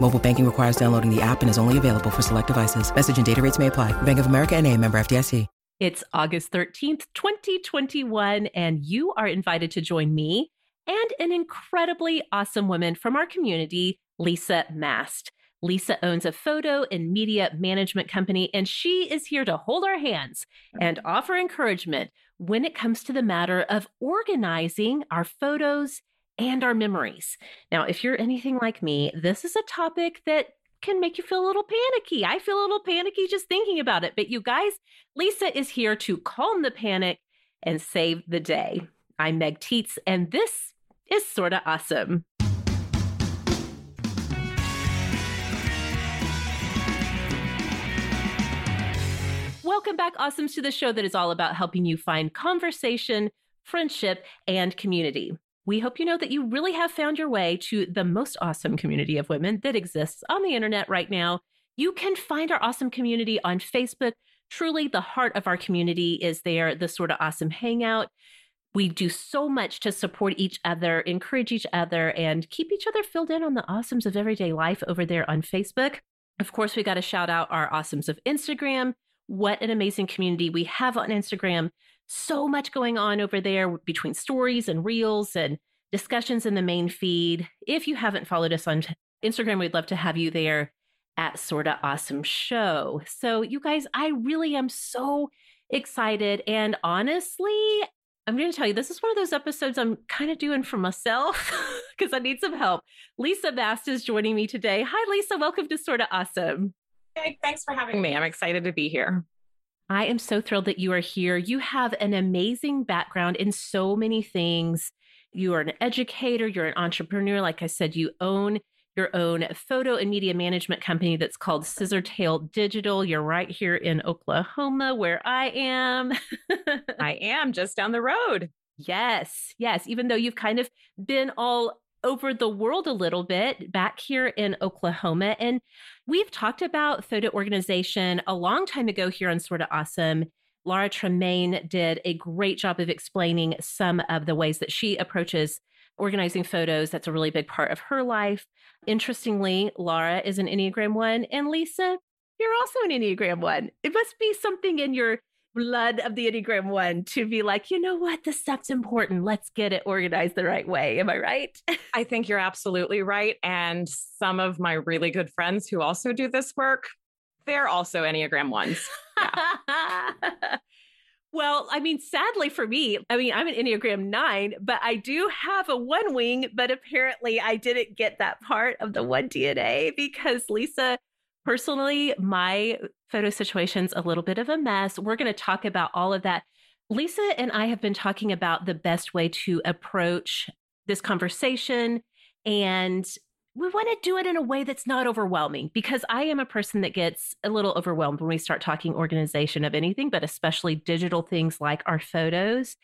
Mobile banking requires downloading the app and is only available for select devices. Message and data rates may apply. Bank of America and a member FDIC. It's August 13th, 2021, and you are invited to join me and an incredibly awesome woman from our community, Lisa Mast. Lisa owns a photo and media management company, and she is here to hold our hands and offer encouragement when it comes to the matter of organizing our photos and our memories. Now, if you're anything like me, this is a topic that can make you feel a little panicky. I feel a little panicky just thinking about it. But you guys, Lisa is here to calm the panic and save the day. I'm Meg Tietz, and this is sorta awesome. Welcome back, Awesomes, to the show that is all about helping you find conversation, friendship, and community. We hope you know that you really have found your way to the most awesome community of women that exists on the internet right now. You can find our awesome community on Facebook. Truly, the heart of our community is there, the Sorta Awesome Hangout. We do so much to support each other, encourage each other, and keep each other filled in on the awesomes of everyday life over there on Facebook. Of course, we got to shout out our awesomes of Instagram. What an amazing community we have on Instagram. So much going on over there between stories and reels and discussions in the main feed. If you haven't followed us on Instagram, we'd love to have you there at Sorta Awesome Show. So, you guys, I really am so excited. And honestly, I'm going to tell you, this is one of those episodes I'm kind of doing for myself because I need some help. Lisa Mast is joining me today. Hi, Lisa. Welcome to Sorta Awesome. Hey, thanks for having me. I'm excited to be here. I am so thrilled that you are here. You have an amazing background in so many things. You are an educator, you're an entrepreneur. Like I said, you own your own photo and media management company that's called Scissor Scissortail Digital. You're right here in Oklahoma, where I am. I am just down the road. Yes, yes. Even though you've kind of been all over the world a little bit back here in Oklahoma. And we've talked about photo organization a long time ago here on Sorta Awesome. Laura Tremaine did a great job of explaining some of the ways that she approaches organizing photos. That's a really big part of her life. Interestingly, Laura is an Enneagram 1, and Lisa, you're also an Enneagram 1. It must be something in your blood of the Enneagram 1 to be like, you know what, this stuff's important. Let's get it organized the right way. Am I right? I think you're absolutely right. And some of my really good friends who also do this work, they're also Enneagram 1s. Yeah. well, I mean, sadly for me, I mean, I'm an Enneagram 9, but I do have a one wing, but apparently I didn't get that part of the one DNA because Lisa Personally, my photo situation's a little bit of a mess. We're going to talk about all of that. Lisa and I have been talking about the best way to approach this conversation and we want to do it in a way that's not overwhelming because I am a person that gets a little overwhelmed when we start talking organization of anything, but especially digital things like our photos.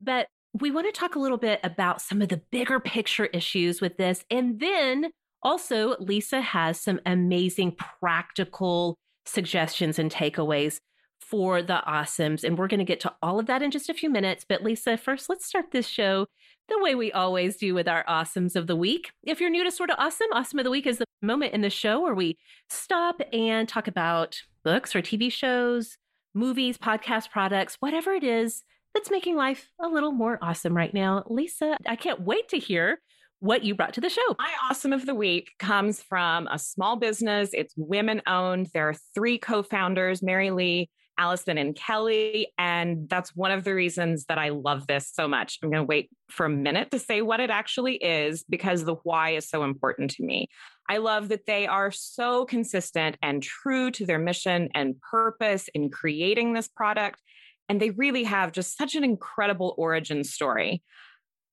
But we want to talk a little bit about some of the bigger picture issues with this and then also, Lisa has some amazing practical suggestions and takeaways for the awesomes. And we're going to get to all of that in just a few minutes. But Lisa, first, let's start this show the way we always do with our awesomes of the week. If you're new to Sorta Awesome, Awesome of the Week is the moment in the show where we stop and talk about books or TV shows, movies, podcast products, whatever it is that's making life a little more awesome right now. Lisa, I can't wait to hear what you brought to the show. My awesome of the week comes from a small business. It's women owned. There are three co founders, Marilee Allison and Kelly. And that's one of the reasons that I love this so much. I'm going to wait for a minute to say what it actually is because the why is so important to me. I love that they are so consistent and true to their mission and purpose in creating this product. And they really have just such an incredible origin story.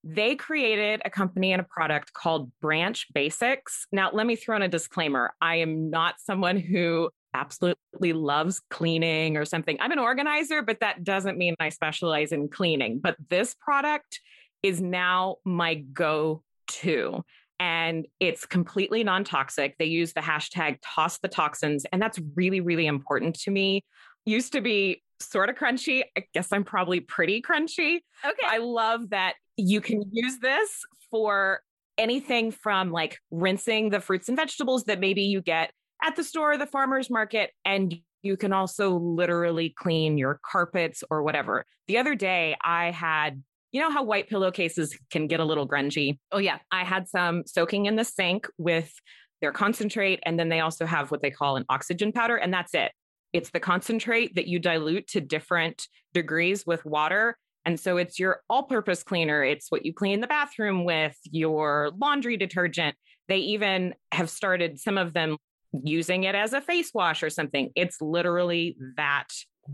They created a company and a product called Branch Basics. Now, let me throw in a disclaimer I am not someone who absolutely loves cleaning or something. I'm an organizer, but that doesn't mean I specialize in cleaning. But this product is now my go to. And it's completely non toxic. They use the hashtag toss the toxins. And that's really, really important to me. Used to be sort of crunchy. I guess I'm probably pretty crunchy. Okay. I love that you can use this for anything from like rinsing the fruits and vegetables that maybe you get at the store, the farmer's market, and you can also literally clean your carpets or whatever. The other day, I had, you know, how white pillowcases can get a little grungy. Oh, yeah. I had some soaking in the sink with their concentrate, and then they also have what they call an oxygen powder, and that's it. It's the concentrate that you dilute to different degrees with water. And so it's your all purpose cleaner. It's what you clean the bathroom with, your laundry detergent. They even have started some of them using it as a face wash or something. It's literally that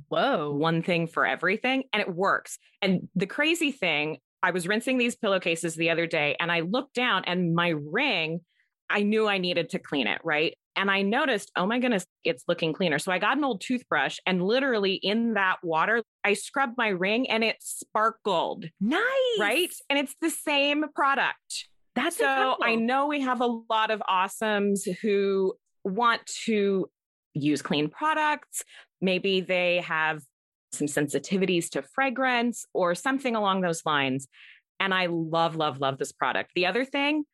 Whoa. one thing for everything and it works. And the crazy thing, I was rinsing these pillowcases the other day and I looked down and my ring, I knew I needed to clean it, right? And I noticed, oh my goodness, it's looking cleaner. So I got an old toothbrush and literally in that water, I scrubbed my ring and it sparkled. Nice. Right. And it's the same product. That's so incredible. I know we have a lot of awesomes who want to use clean products. Maybe they have some sensitivities to fragrance or something along those lines. And I love, love, love this product. The other thing,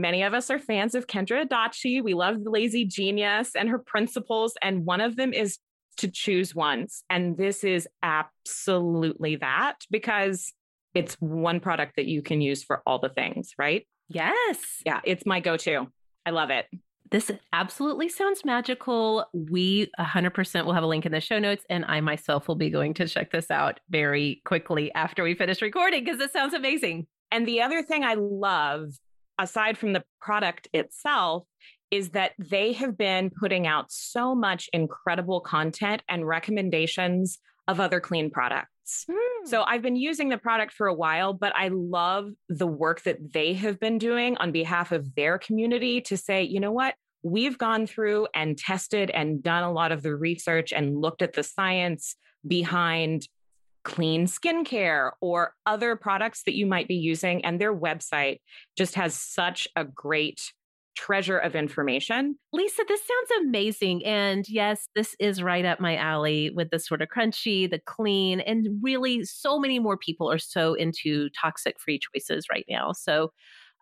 many of us are fans of Kendra Adachi. We love the lazy genius and her principles. And one of them is to choose once. And this is absolutely that because it's one product that you can use for all the things, right? Yes. Yeah, it's my go to. I love it. This absolutely sounds magical. We 100% will have a link in the show notes, and I myself will be going to check this out very quickly after we finish recording because this sounds amazing. And the other thing I love, aside from the product itself, is that they have been putting out so much incredible content and recommendations of other clean products. Hmm. So I've been using the product for a while, but I love the work that they have been doing on behalf of their community to say, you know what? We've gone through and tested and done a lot of the research and looked at the science behind clean skincare or other products that you might be using. And their website just has such a great treasure of information. Lisa, this sounds amazing. And yes, this is right up my alley with the sort of crunchy, the clean, and really so many more people are so into toxic free choices right now. So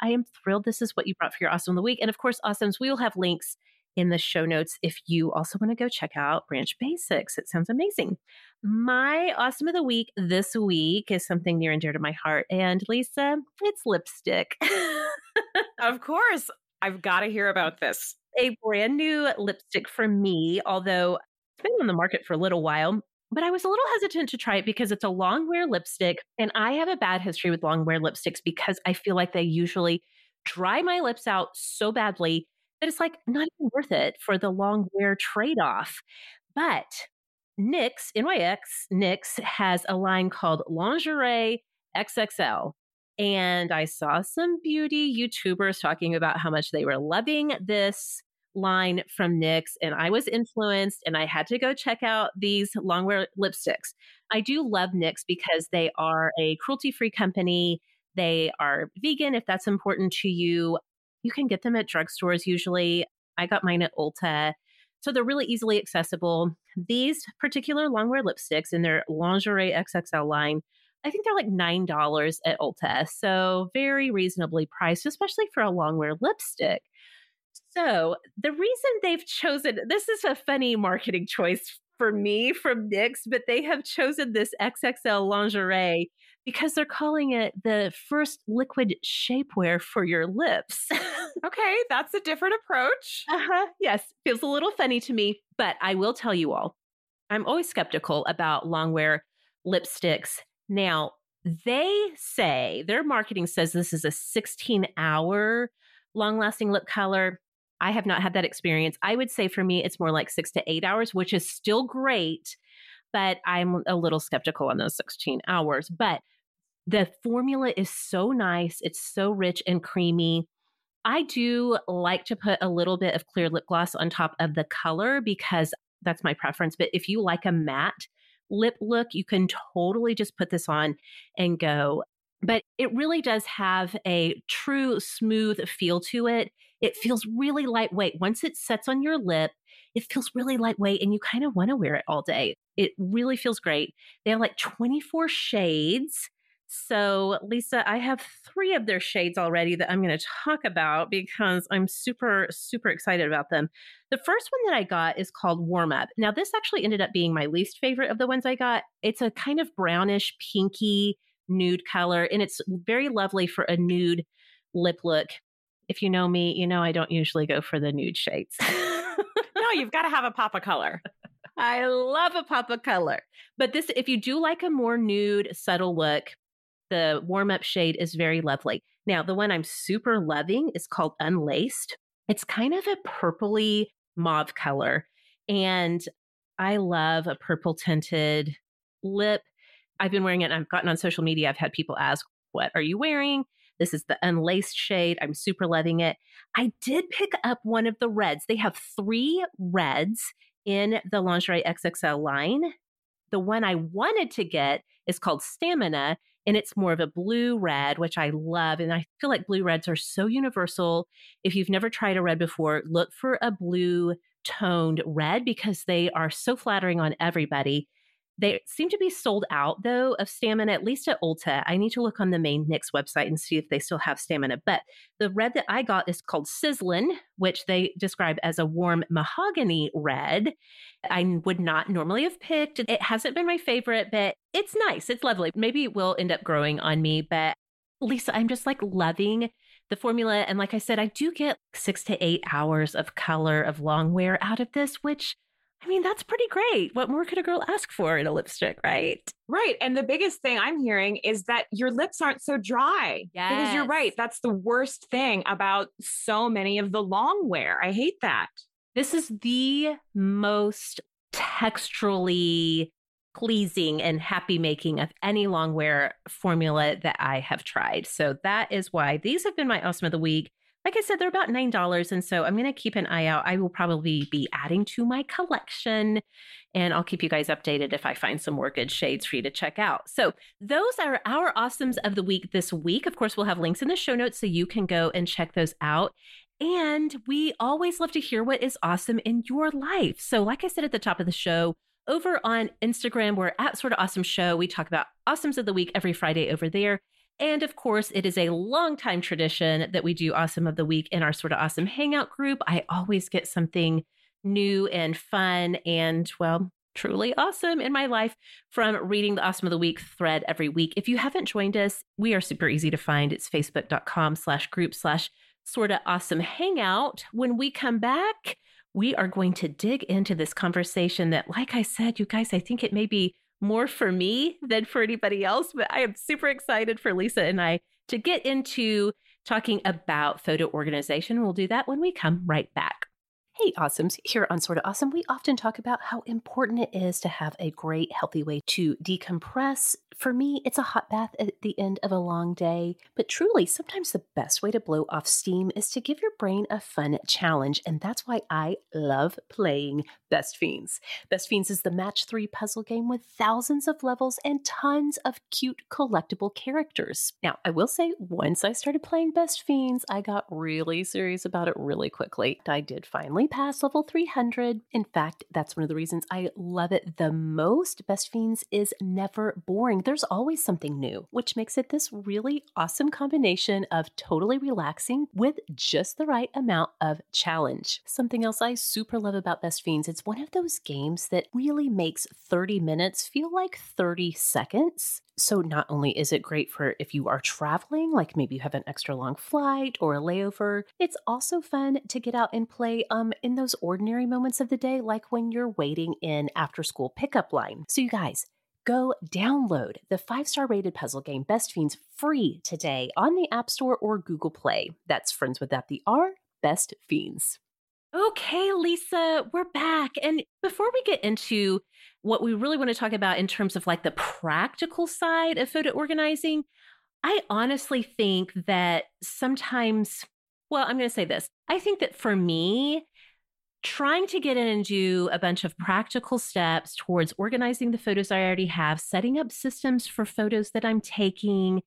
I am thrilled this is what you brought for your Awesome of the Week. And of course, Awesomes, we will have links in the show notes if you also want to go check out Branch Basics. It sounds amazing. My Awesome of the Week this week is something near and dear to my heart. And Lisa, it's lipstick. of course. I've got to hear about this. A brand new lipstick from me, although it's been on the market for a little while. But I was a little hesitant to try it because it's a long wear lipstick. And I have a bad history with long wear lipsticks because I feel like they usually dry my lips out so badly that it's like not even worth it for the long wear trade off. But NYX, NYX, NYX has a line called Lingerie XXL. And I saw some beauty YouTubers talking about how much they were loving this line from NYX. And I was influenced and I had to go check out these longwear lipsticks. I do love NYX because they are a cruelty free company. They are vegan if that's important to you. You can get them at drugstores usually. I got mine at Ulta. So they're really easily accessible. These particular longwear lipsticks in their lingerie XXL line I think they're like $9 at Ulta. So very reasonably priced, especially for a longwear lipstick. So the reason they've chosen this is a funny marketing choice for me from NYX, but they have chosen this XXL lingerie because they're calling it the first liquid shapewear for your lips. okay, that's a different approach. Uh-huh. Yes, feels a little funny to me, but I will tell you all I'm always skeptical about longwear lipsticks. Now, they say their marketing says this is a 16 hour long lasting lip color. I have not had that experience. I would say for me, it's more like six to eight hours, which is still great, but I'm a little skeptical on those 16 hours. But the formula is so nice. It's so rich and creamy. I do like to put a little bit of clear lip gloss on top of the color because that's my preference. But if you like a matte lip look, you can totally just put this on and go. But it really does have a true smooth feel to it. It feels really lightweight. Once it sets on your lip, it feels really lightweight and you kind of want to wear it all day. It really feels great. They have like 24 shades. So, Lisa, I have three of their shades already that I'm going to talk about because I'm super, super excited about them. The first one that I got is called Warm Up. Now, this actually ended up being my least favorite of the ones I got. It's a kind of brownish, pinky nude color, and it's very lovely for a nude lip look. If you know me, you know I don't usually go for the nude shades. no, you've got to have a pop of color. I love a pop of color. But this, if you do like a more nude, subtle look, the warm up shade is very lovely. Now, the one I'm super loving is called Unlaced. It's kind of a purpley mauve color. And I love a purple tinted lip. I've been wearing it and I've gotten on social media. I've had people ask, What are you wearing? This is the unlaced shade. I'm super loving it. I did pick up one of the reds. They have three reds in the Lingerie XXL line. The one I wanted to get is called Stamina, and it's more of a blue red, which I love. And I feel like blue reds are so universal. If you've never tried a red before, look for a blue toned red because they are so flattering on everybody. They seem to be sold out though of stamina, at least at Ulta. I need to look on the main NYX website and see if they still have stamina. But the red that I got is called Sizzlin, which they describe as a warm mahogany red. I would not normally have picked. It hasn't been my favorite, but it's nice. It's lovely. Maybe it will end up growing on me. But Lisa, I'm just like loving the formula. And like I said, I do get six to eight hours of color of long wear out of this, which I mean, that's pretty great. What more could a girl ask for in a lipstick, right? Right. And the biggest thing I'm hearing is that your lips aren't so dry. Yes. Because you're right. That's the worst thing about so many of the long wear. I hate that. This is the most texturally pleasing and happy making of any long wear formula that I have tried. So that is why these have been my awesome of the week like I said, they're about $9. And so I'm going to keep an eye out. I will probably be adding to my collection and I'll keep you guys updated if I find some more good shades for you to check out. So those are our awesomes of the week this week. Of course, we'll have links in the show notes so you can go and check those out. And we always love to hear what is awesome in your life. So, like I said at the top of the show, over on Instagram, we're at Sort of Awesome Show. We talk about awesomes of the week every Friday over there. And of course, it is a long time tradition that we do Awesome of the Week in our sort of awesome hangout group. I always get something new and fun and, well, truly awesome in my life from reading the Awesome of the Week thread every week. If you haven't joined us, we are super easy to find. It's facebook.com slash group slash sort of awesome hangout. When we come back, we are going to dig into this conversation that, like I said, you guys, I think it may be more for me than for anybody else, but I am super excited for Lisa and I to get into talking about photo organization. We'll do that when we come right back. Hey, awesomes. Here on Sorta Awesome, we often talk about how important it is to have a great, healthy way to decompress. For me, it's a hot bath at the end of a long day. But truly, sometimes the best way to blow off steam is to give your brain a fun challenge. And that's why I love playing Best Fiends. Best Fiends is the match three puzzle game with thousands of levels and tons of cute collectible characters. Now, I will say, once I started playing Best Fiends, I got really serious about it really quickly. I did finally past level 300. In fact, that's one of the reasons I love it the most. Best Fiends is never boring. There's always something new, which makes it this really awesome combination of totally relaxing with just the right amount of challenge. Something else I super love about Best Fiends, it's one of those games that really makes 30 minutes feel like 30 seconds. So, not only is it great for if you are traveling, like maybe you have an extra long flight or a layover, it's also fun to get out and play um, in those ordinary moments of the day, like when you're waiting in after school pickup line. So, you guys, go download the five star rated puzzle game Best Fiends free today on the App Store or Google Play. That's Friends Without the R, Best Fiends. Okay, Lisa, we're back. And before we get into what we really want to talk about in terms of like the practical side of photo organizing, I honestly think that sometimes, well, I'm going to say this. I think that for me, trying to get in and do a bunch of practical steps towards organizing the photos I already have, setting up systems for photos that I'm taking,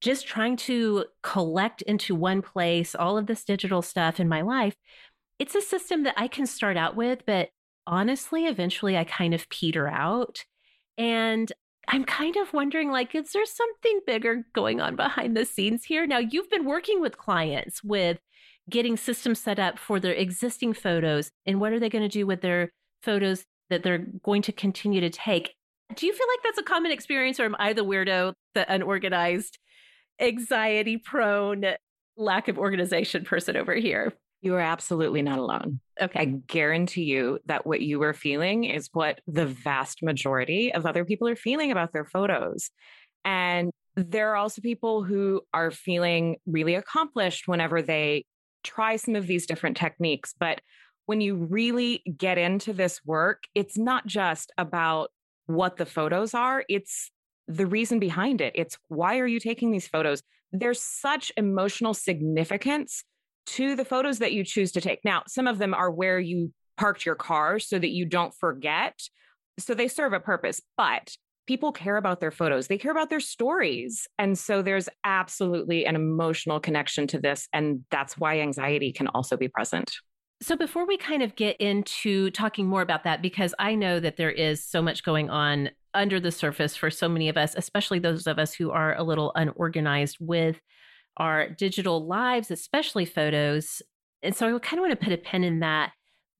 just trying to collect into one place all of this digital stuff in my life it's a system that I can start out with, but honestly, eventually I kind of peter out. And I'm kind of wondering like, is there something bigger going on behind the scenes here? Now, you've been working with clients with getting systems set up for their existing photos and what are they going to do with their photos that they're going to continue to take. Do you feel like that's a common experience, or am I the weirdo, the unorganized, anxiety prone, lack of organization person over here? You are absolutely not alone. Okay. I guarantee you that what you are feeling is what the vast majority of other people are feeling about their photos. And there are also people who are feeling really accomplished whenever they try some of these different techniques. But when you really get into this work, it's not just about what the photos are, it's the reason behind it. It's why are you taking these photos? There's such emotional significance to the photos that you choose to take. Now, some of them are where you parked your car so that you don't forget. So they serve a purpose, but people care about their photos, they care about their stories. And so there's absolutely an emotional connection to this. And that's why anxiety can also be present. So, before we kind of get into talking more about that, because I know that there is so much going on under the surface for so many of us, especially those of us who are a little unorganized with our digital lives, especially photos. And so I kind of want to put a pin in that.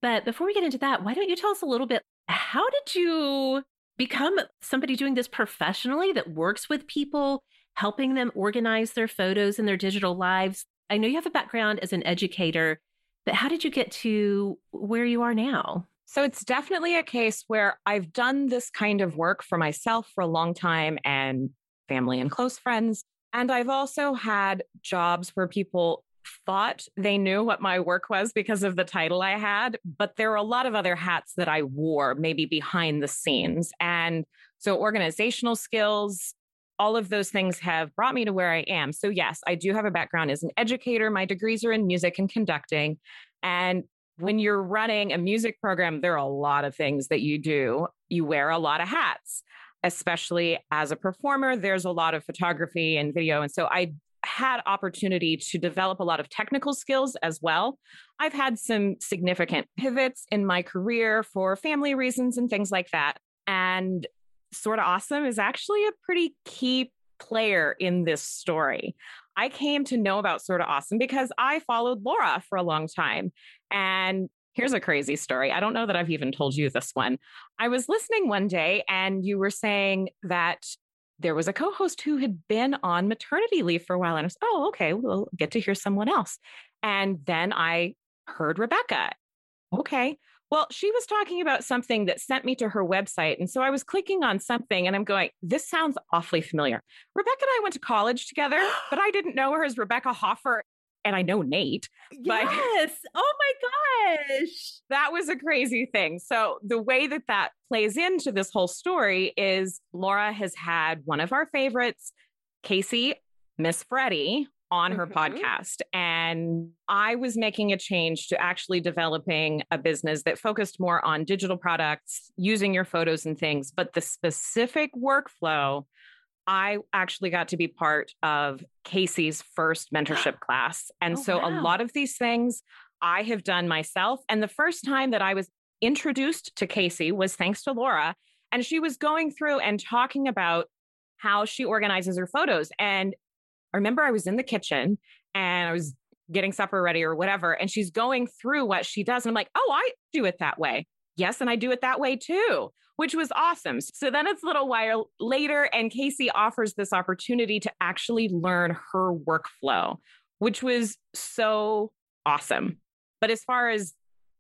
But before we get into that, why don't you tell us a little bit? How did you become somebody doing this professionally that works with people, helping them organize their photos and their digital lives? I know you have a background as an educator, but how did you get to where you are now? So it's definitely a case where I've done this kind of work for myself for a long time and family and close friends. And I've also had jobs where people thought they knew what my work was because of the title I had, but there were a lot of other hats that I wore, maybe behind the scenes. And so organizational skills, all of those things have brought me to where I am. So, yes, I do have a background as an educator. My degrees are in music and conducting. And when you're running a music program, there are a lot of things that you do. You wear a lot of hats especially as a performer, there's a lot of photography and video. And so I had opportunity to develop a lot of technical skills as well. I've had some significant pivots in my career for family reasons and things like that. And Sorta Awesome is actually a pretty key player in this story. I came to know about Sorta Awesome because I followed Laura for a long time. And Here's a crazy story. I don't know that I've even told you this one. I was listening one day and you were saying that there was a co host who had been on maternity leave for a while. And I was, oh, okay, we'll get to hear someone else. And then I heard Rebecca. Okay. Well, she was talking about something that sent me to her website. And so I was clicking on something and I'm going, this sounds awfully familiar. Rebecca and I went to college together, but I didn't know her as Rebecca Hoffer and I know Nate. But yes. Oh my gosh. That was a crazy thing. So, the way that that plays into this whole story is Laura has had one of our favorites, Casey, Miss Freddie, on her mm-hmm. podcast. And I was making a change to actually developing a business that focused more on digital products, using your photos and things, but the specific workflow I actually got to be part of Casey's first oh, mentorship class. And oh, so wow. a lot of these things I have done myself. And the first time that I was introduced to Casey was thanks to Laura. And she was going through and talking about how she organizes her photos. And I remember I was in the kitchen and I was getting supper ready or whatever. And she's going through what she does. And I'm like, oh, I do it that way. Yes. And I do it that way too. Which was awesome. So then it's a little while later, and Casey offers this opportunity to actually learn her workflow, which was so awesome. But as far as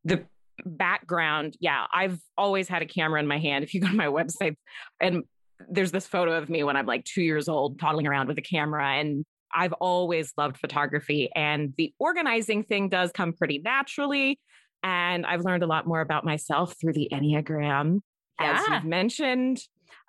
the background, yeah, I've always had a camera in my hand. If you go to my website and there's this photo of me when I'm like two years old, toddling around with a camera. And I've always loved photography. And the organizing thing does come pretty naturally. And I've learned a lot more about myself through the Enneagram. Yeah. As you've mentioned,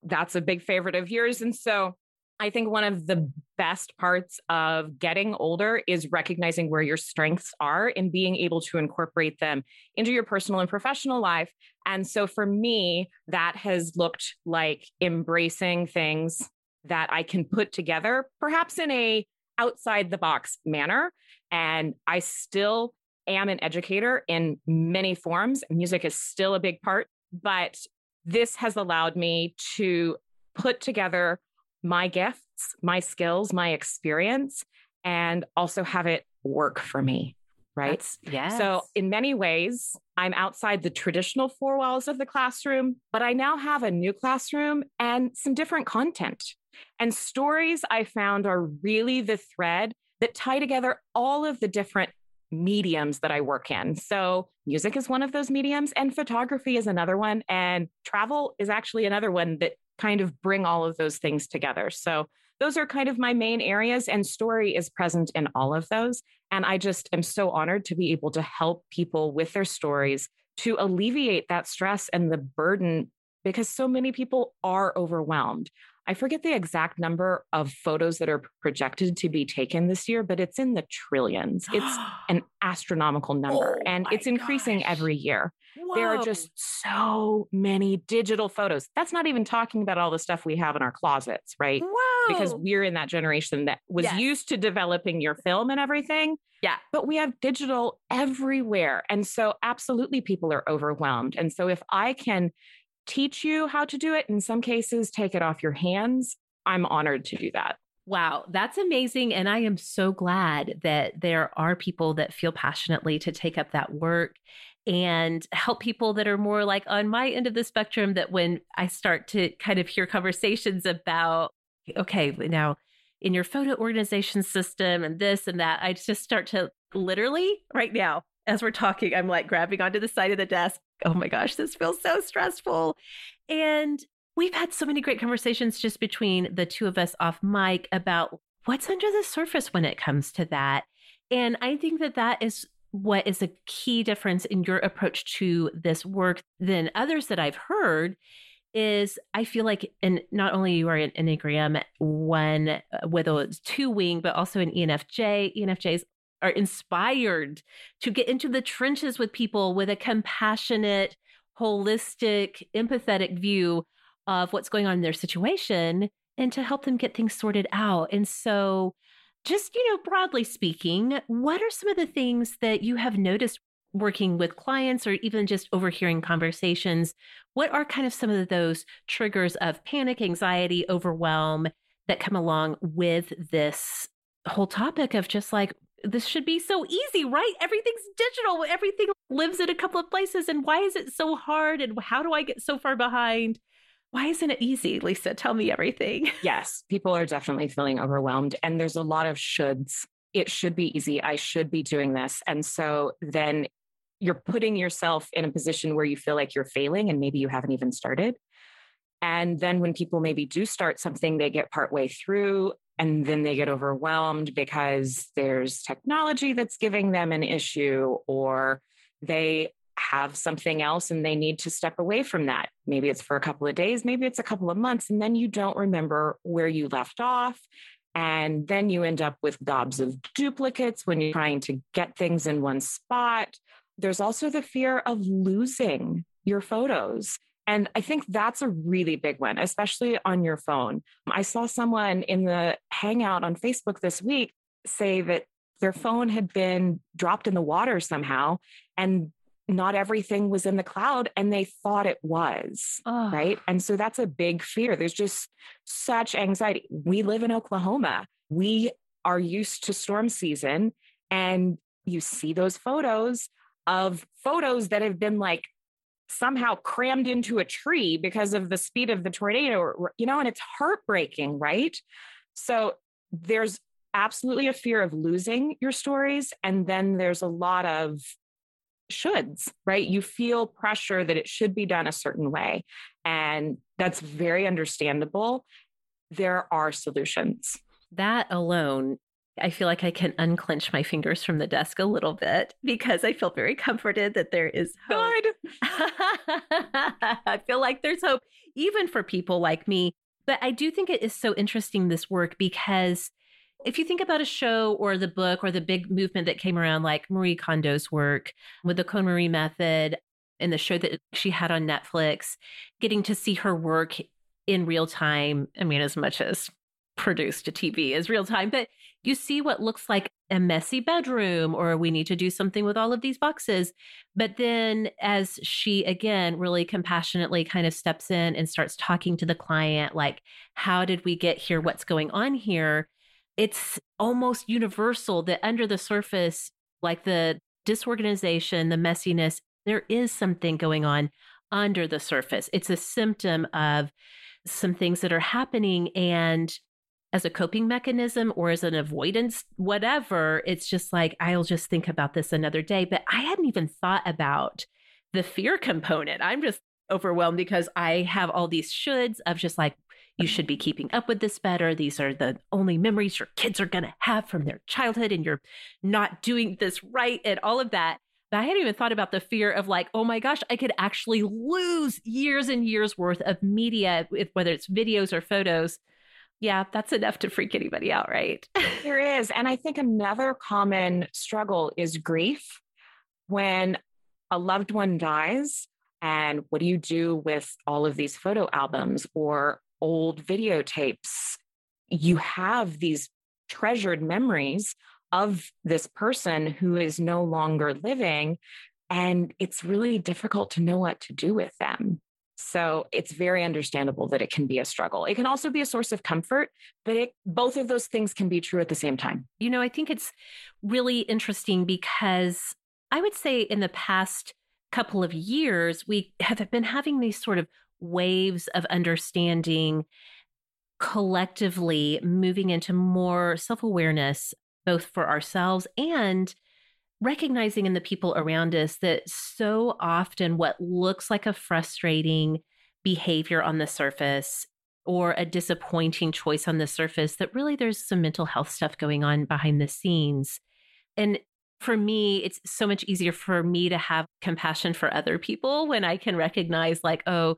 that's a big favorite of yours. And so I think one of the best parts of getting older is recognizing where your strengths are and being able to incorporate them into your personal and professional life. And so for me, that has looked like embracing things that I can put together, perhaps in a outside the box manner. And I still am an educator in many forms. Music is still a big part, but this has allowed me to put together my gifts, my skills, my experience, and also have it work for me. Right. Yeah. So, in many ways, I'm outside the traditional four walls of the classroom, but I now have a new classroom and some different content. And stories I found are really the thread that tie together all of the different mediums that I work in. So, music is one of those mediums, and photography is another one, and travel is actually another one that kind of bring all of those things together. So those are kind of my main areas, and story is present in all of those. And I just am so honored to be able to help people with their stories to alleviate that stress and the burden because so many people are overwhelmed. I forget the exact number of photos that are projected to be taken this year, but it's in the trillions. It's an astronomical number oh and it's increasing gosh. every year. Whoa. There are just so many digital photos. That's not even talking about all the stuff we have in our closets, right? Whoa. Because we're in that generation that was yes. used to developing your film and everything. Yeah. But we have digital everywhere. And so, absolutely, people are overwhelmed. And so, if I can teach you how to do it, in some cases, take it off your hands. I'm honored to do that. Wow, that's amazing. And I am so glad that there are people that feel passionately to take up that work and help people that are more like on my end of the spectrum. That when I start to kind of hear conversations about, okay, now in your photo organization system and this and that, I just start to literally right now, as we're talking, I'm like grabbing onto the side of the desk, oh my gosh, this feels so stressful. And we've had so many great conversations just between the two of us off mic about what's under the surface when it comes to that. And I think that that is what is a key difference in your approach to this work than others that I've heard is I feel like, and not only you are an Enneagram one, uh, whether it's two wing, but also an ENFJ. ENFJs are inspired to get into the trenches with people with a compassionate, holistic, empathetic view of what's going on in their situation and to help them get things sorted out. And so, just, you know, broadly speaking, what are some of the things that you have noticed working with clients or even just overhearing conversations? What are kind of some of those triggers of panic, anxiety, overwhelm that come along with this whole topic of just like this should be so easy, right? Everything's digital. Everything lives in a couple of places. And why is it so hard? And how do I get so far behind? Why isn't it easy, Lisa? Tell me everything. Yes, people are definitely feeling overwhelmed. And there's a lot of shoulds. It should be easy. I should be doing this. And so then you're putting yourself in a position where you feel like you're failing and maybe you haven't even started. And then when people maybe do start something, they get partway through and then they get overwhelmed because there's technology that's giving them an issue or they have something else and they need to step away from that. Maybe it's for a couple of days, maybe it's a couple of months, and then you don't remember where you left off. And then you end up with gobs of duplicates when you're trying to get things in one spot. There's also the fear of losing your photos. And I think that's a really big one, especially on your phone. I saw someone in the hangout on Facebook this week say that their phone had been dropped in the water somehow and not everything was in the cloud and they thought it was. Oh. Right. And so that's a big fear. There's just such anxiety. We live in Oklahoma. We are used to storm season and you see those photos of photos that have been like somehow crammed into a tree because of the speed of the tornado, you know, and it's heartbreaking, right? So there's absolutely a fear of losing your stories. And then there's a lot of shoulds, right? You feel pressure that it should be done a certain way. And that's very understandable. There are solutions. That alone I feel like I can unclench my fingers from the desk a little bit because I feel very comforted that there is hope. Good. I feel like there's hope even for people like me. But I do think it is so interesting, this work, because if you think about a show or the book or the big movement that came around, like Marie Kondo's work with the KonMari method and the show that she had on Netflix, getting to see her work in real time. I mean, as much as produced to TV is real time, but you see what looks like a messy bedroom or we need to do something with all of these boxes. But then as she again really compassionately kind of steps in and starts talking to the client, like, how did we get here? What's going on here? It's almost universal that under the surface, like the disorganization, the messiness, there is something going on under the surface. It's a symptom of some things that are happening. And as a coping mechanism or as an avoidance, whatever, it's just like, I'll just think about this another day. But I hadn't even thought about the fear component. I'm just overwhelmed because I have all these shoulds of just like, you should be keeping up with this better. These are the only memories your kids are going to have from their childhood, and you're not doing this right, and all of that. But I hadn't even thought about the fear of like, oh my gosh, I could actually lose years and years worth of media, whether it's videos or photos, yeah, that's enough to freak anybody out, right? there is. And I think another common struggle is grief. When a loved one dies, and what do you do with all of these photo albums or old videotapes? You have these treasured memories of this person who is no longer living. And it's really difficult to know what to do with them. So it's very understandable that it can be a struggle. It can also be a source of comfort, but it, both of those things can be true at the same time. You know, I think it's really interesting because I would say in the past couple of years, we have been having these sort of waves of understanding collectively moving into more self awareness, both for ourselves and recognizing in the people around us that so often what looks like a frustrating behavior on the surface or a disappointing choice on the surface that really there's some mental health stuff going on behind the scenes. And for me it's so much easier for me to have compassion for other people when i can recognize like oh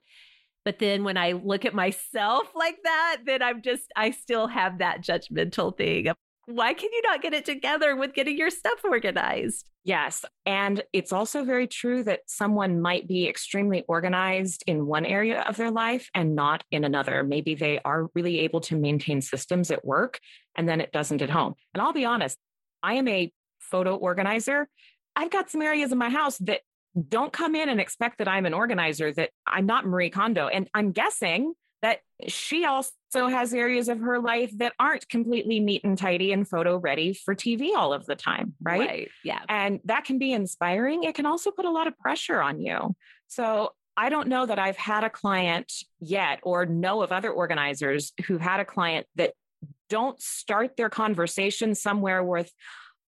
but then when I look at myself like that, then I'm just, I still have that judgmental thing why can you not get it together with getting your stuff organized? Yes. And it's also very true that someone might be extremely organized in one area of their life and not in another. Maybe they are really able to maintain systems at work and then it doesn't at home. And I'll be honest, I am a photo organizer. I've got some areas in my house that don't come in and expect that I'm an organizer, that I'm not Marie Kondo. And I'm guessing that she also has areas of her life that aren't completely neat and tidy and photo ready for TV all of the time, right? right? Yeah. And that can be inspiring. It can also put a lot of pressure on you. So I don't know that I've had a client yet or know of other organizers who've had a client that don't start their conversation somewhere with,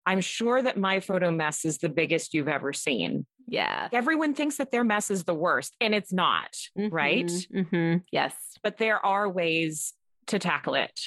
I'm sure that my photo mess is the biggest you've ever seen. Yeah. Everyone thinks that their mess is the worst, and it's not, mm-hmm, right? Mm-hmm. Yes. But there are ways to tackle it.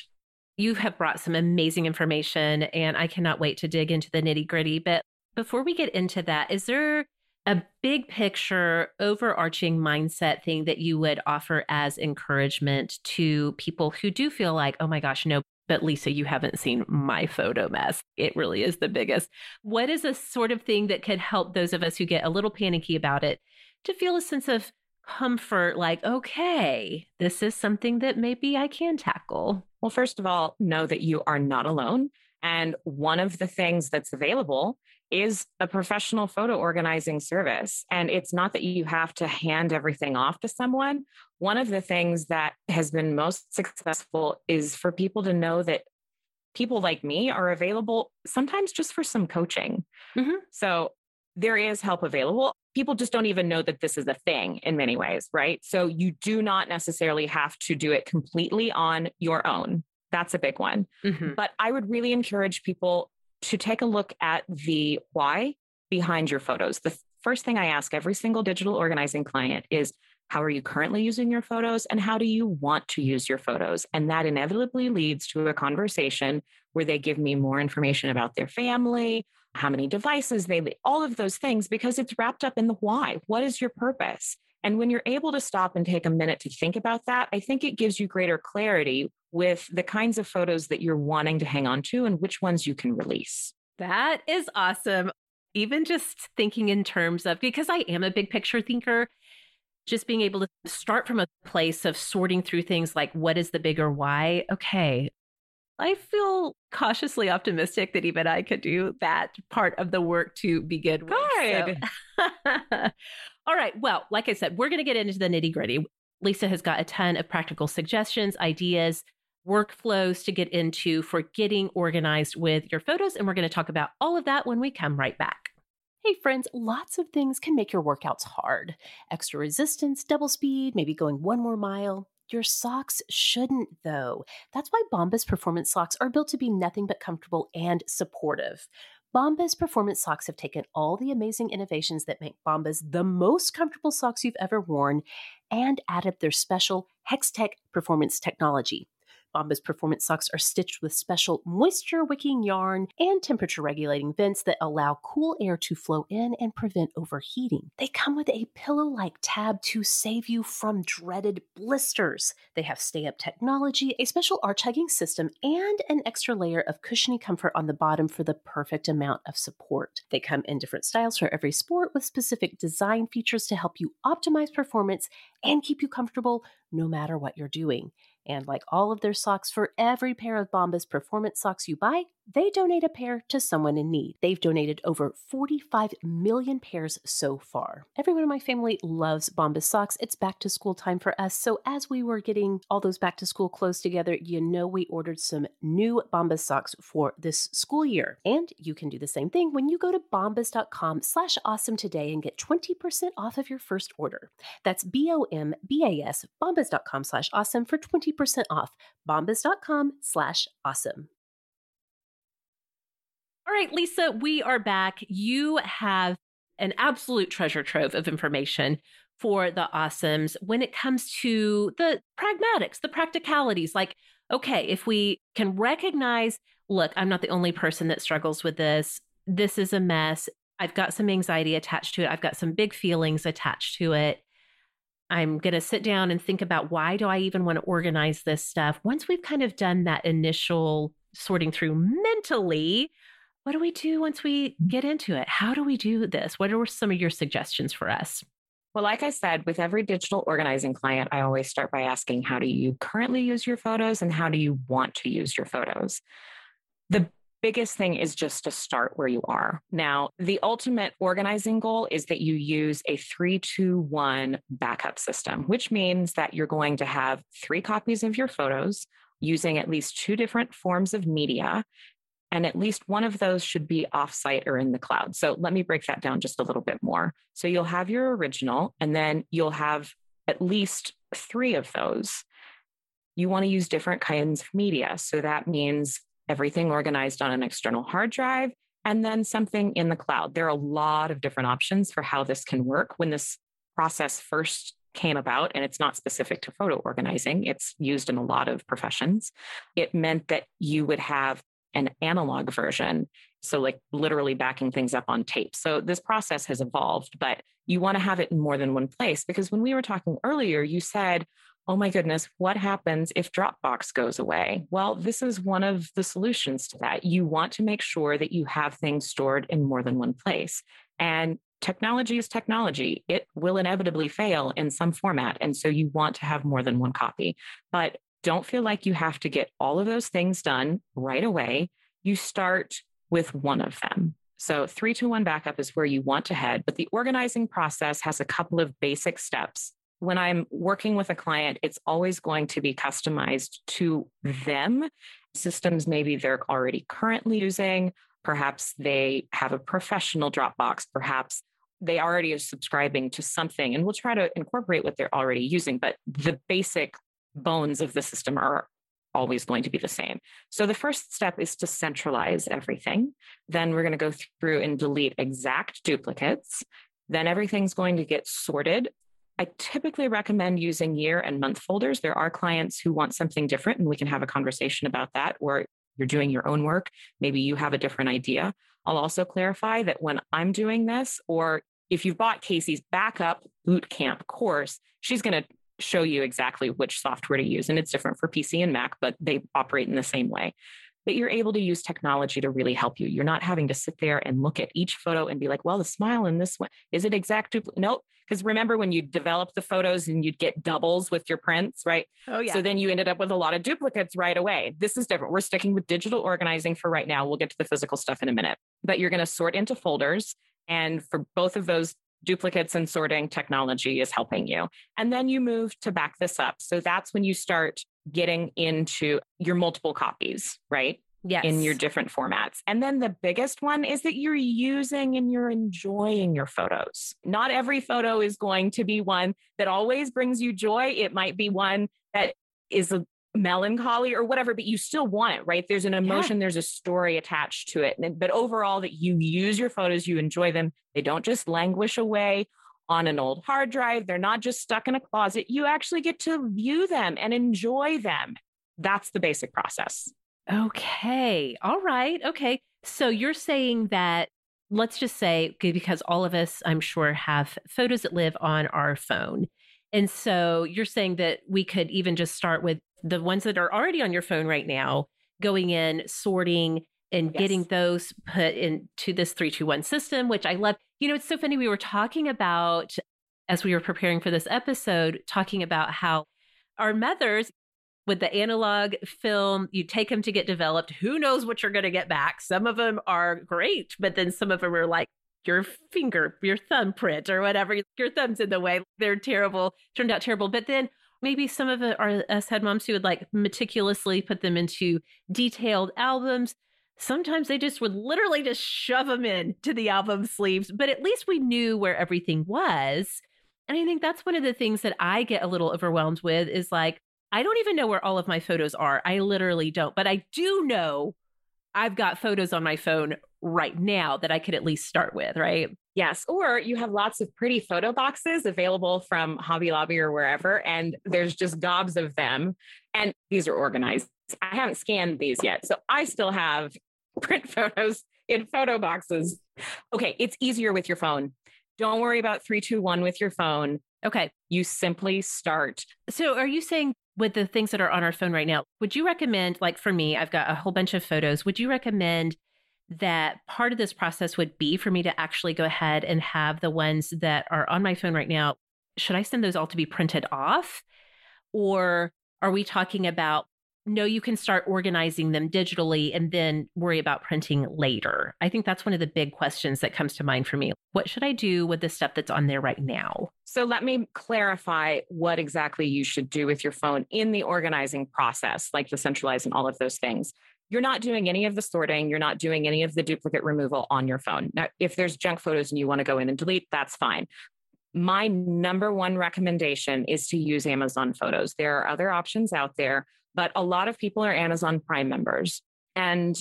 You have brought some amazing information, and I cannot wait to dig into the nitty gritty. But before we get into that, is there a big picture, overarching mindset thing that you would offer as encouragement to people who do feel like, oh my gosh, no, but Lisa, you haven't seen my photo mess. It really is the biggest. What is a sort of thing that could help those of us who get a little panicky about it to feel a sense of comfort like, okay, this is something that maybe I can tackle? Well, first of all, know that you are not alone. And one of the things that's available is a professional photo organizing service. And it's not that you have to hand everything off to someone. One of the things that has been most successful is for people to know that people like me are available sometimes just for some coaching. Mm-hmm. So there is help available. People just don't even know that this is a thing in many ways, right? So you do not necessarily have to do it completely on your own. That's a big one. Mm-hmm. But I would really encourage people to take a look at the why behind your photos. The first thing I ask every single digital organizing client is how are you currently using your photos and how do you want to use your photos? And that inevitably leads to a conversation where they give me more information about their family, how many devices they, all of those things, because it's wrapped up in the why. What is your purpose? And when you're able to stop and take a minute to think about that, I think it gives you greater clarity with the kinds of photos that you're wanting to hang on to and which ones you can release. That is awesome. Even just thinking in terms of, because I am a big picture thinker, just being able to start from a place of sorting through things like what is the bigger why? Okay. I feel cautiously optimistic that even I could do that part of the work to begin with. Good. So. All right. Well, like I said, we're going to get into the nitty gritty. Lisa has got a ton of practical suggestions, ideas, workflows to get into for getting organized with your photos. And we're going to talk about all of that when we come right back. Hey, friends, lots of things can make your workouts hard. Extra resistance, double speed, maybe going one more mile. Your socks shouldn't, though. That's why Bombas Performance Socks are built to be nothing but comfortable and supportive. Bombas Performance Socks have taken all the amazing innovations that make Bombas the most comfortable socks you've ever worn and added their special Hextech performance technology. Bombas performance socks are stitched with special moisture wicking yarn and temperature regulating vents that allow cool air to flow in and prevent overheating. They come with a pillow like tab to save you from dreaded blisters. They have stay up technology, a special arch hugging system, and an extra layer of cushiony comfort on the bottom for the perfect amount of support. They come in different styles for every sport with specific design features to help you optimize performance and keep you comfortable no matter what you're doing. And like all of their socks, for every pair of Bombas performance socks you buy, they donate a pair to someone in need. They've donated over 45 million pairs so far. Everyone in my family loves Bombas socks. It's back to school time for us. So as we were getting all those back to school clothes together, you know we ordered some new Bombas socks for this school year. And you can do the same thing when you go to bombas.com slash awesome today and get 20% off of your first order. That's B-O-M-B-A-S, bombas.com slash awesome for 20% off. Bombas.com slash awesome. All right, Lisa, we are back. You have an absolute treasure trove of information for the awesomes when it comes to the pragmatics, the practicalities. Like, okay, if we can recognize, look, I'm not the only person that struggles with this. This is a mess. I've got some anxiety attached to it. I've got some big feelings attached to it. I'm going to sit down and think about why do I even want to organize this stuff? Once we've kind of done that initial sorting through mentally, what do we do once we mm. get into it? How do we do this? What are some of your suggestions for us? Well, like I said, with every digital organizing client, I always start by asking how do you currently use your photos and how do you want to use your photos? The biggest thing is just to start where you are. Now, the ultimate organizing goal is that you use a three, two, one backup system, which means that you're going to have three copies of your photos using at least two different forms of media and at least one of those should be offsite or in the cloud. So let me break that down just a little bit more. So you'll have your original, and then you'll have at least three of those. You want to use different kinds of media. So that means everything organized on an external hard drive and then something in the cloud. There are a lot of different options for how this can work. When this process first came about, and it's not specific to photo organizing, it's used in a lot of professions. It meant that you would have an analog version. So, like literally backing things up on tape. So, this process has evolved, but you want to have it in more than one place because when we were talking earlier, you said, Oh my goodness, what happens if Dropbox goes away? Well, this is one of the solutions to that. You want to make sure that you have things stored in more than one place. And technology is technology. It will inevitably fail in some format. And so you want to have more than one copy. But don't feel like you have to get all of those things done right away. You start with one of them. So, three to one backup is where you want to head, but the organizing process has a couple of basic steps. When I'm working with a client, it's always going to be customized to them. Systems maybe they're already currently using, Perhaps they have a professional Dropbox. Perhaps they already are subscribing to something and we'll try to incorporate what they're already using. But the basic bones of the system are always going to be the same. So the first step is to centralize everything. Then we're going to go through and delete exact duplicates. Then everything's going to get sorted. I typically recommend using year and month folders. There are clients who want something different, and we can have a conversation about that, or you're doing your own work. Maybe you have a different idea. I'll also clarify that when I'm doing this, or if you've bought Casey's backup bootcamp course, she's going to show you exactly which software to use. And it's different for PC and Mac, but they operate in the same way. That you're able to use technology to really help you. You're not having to sit there and look at each photo and be like, well, the smile in this one, is it exact duplicate? Nope. Because remember when you develop the photos and you'd get doubles with your prints, right? Oh, yeah. So then you ended up with a lot of duplicates right away. This is different. We're sticking with digital organizing for right now. We'll get to the physical stuff in a minute. But you're going to sort into folders. And for both of those duplicates and sorting technology is helping you. And then you move to back this up. So that's when you start getting into your multiple copies, right? Yes. In your different formats. And then the biggest one is that you're using and you're enjoying your photos. Not every photo is going to be one that always brings you joy. It might be one that is a melancholy or whatever, but you still want it, right? There's an emotion, yeah. there's a story attached to it. But overall, that you use your photos, you enjoy them. They don't just languish away on an old hard drive. They're not just stuck in a closet. You actually get to view them and enjoy them. That's the basic process. Okay. All right. Okay. So you're saying that, let's just say, because all of us, I'm sure, have photos that live on our phone. And so you're saying that we could even just start with the ones that are already on your phone right now, going in, sorting, and yes. getting those put into this 321 system, which I love. You know, it's so funny. We were talking about, as we were preparing for this episode, talking about how our mothers, with the analog film, you take them to get developed. Who knows what you're going to get back? Some of them are great, but then some of them are like, your finger, your thumbprint, or whatever. Your thumb's in the way. They're terrible, turned out terrible. But then maybe some of are us head moms who would like meticulously put them into detailed albums. Sometimes they just would literally just shove them in to the album sleeves, but at least we knew where everything was. And I think that's one of the things that I get a little overwhelmed with is like, I don't even know where all of my photos are. I literally don't, but I do know I've got photos on my phone right now that I could at least start with, right? Yes. Or you have lots of pretty photo boxes available from Hobby Lobby or wherever, and there's just gobs of them. And these are organized. I haven't scanned these yet. So I still have print photos in photo boxes. Okay. It's easier with your phone. Don't worry about 321 with your phone. Okay. You simply start. So are you saying with the things that are on our phone right now, would you recommend, like for me, I've got a whole bunch of photos. Would you recommend that part of this process would be for me to actually go ahead and have the ones that are on my phone right now. Should I send those all to be printed off? Or are we talking about no, you can start organizing them digitally and then worry about printing later? I think that's one of the big questions that comes to mind for me. What should I do with the stuff that's on there right now? So let me clarify what exactly you should do with your phone in the organizing process, like the centralize and all of those things you're not doing any of the sorting, you're not doing any of the duplicate removal on your phone. Now, if there's junk photos and you want to go in and delete, that's fine. My number one recommendation is to use Amazon Photos. There are other options out there, but a lot of people are Amazon Prime members. And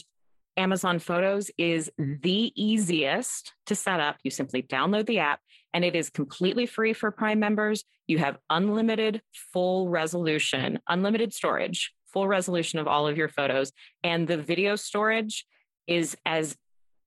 Amazon Photos is mm-hmm. the easiest to set up. You simply download the app and it is completely free for Prime members. You have unlimited full resolution, unlimited storage full resolution of all of your photos. And the video storage is as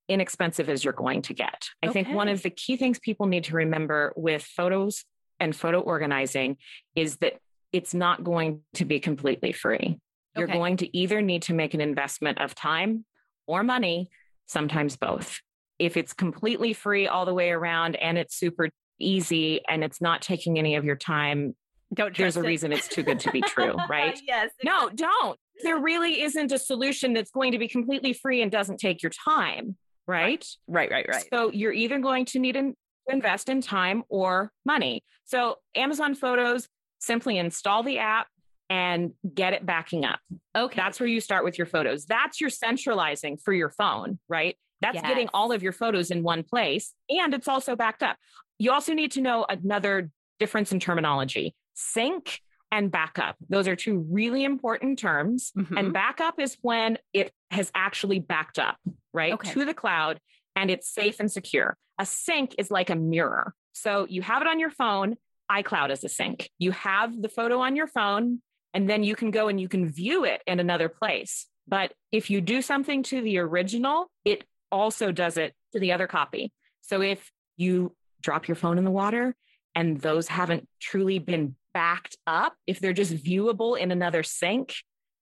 inexpensive as you're going to get. I okay. think one of the key things people need to remember with photos and photo organizing is that it's not going to be completely free. You're okay. going to either need to make an investment of time or money, sometimes both. If it's completely free all the way around and it's super easy and it's not taking any of your time, don't there's a it. reason it's too good to be true, right? yes. Exactly. No, don't. There really isn't a solution that's going to be completely free and doesn't take your time, right? Right, right, right. So you're either going to need to invest in time or money. So Amazon Photos, simply install the app, and get it backing up. Okay. That's where you start with your photos. That's your centralizing for your phone, right? That's Yes. getting all of your photos in one place and it's also backed up. You also need to know another difference in terminology sync and backup. Those are two really important terms. Mhm. And backup is when it has actually backed up, right? Okay. To the cloud and it's safe and secure. A sync is like a mirror. So you have it on your phone, iCloud is a sync. You have the photo on your phone, and then you can go and you can view it in another place. But if you do something to the original, it also does it to the other copy. So if you drop your phone in the water and those haven't truly been backed up, if they're just viewable in another sync,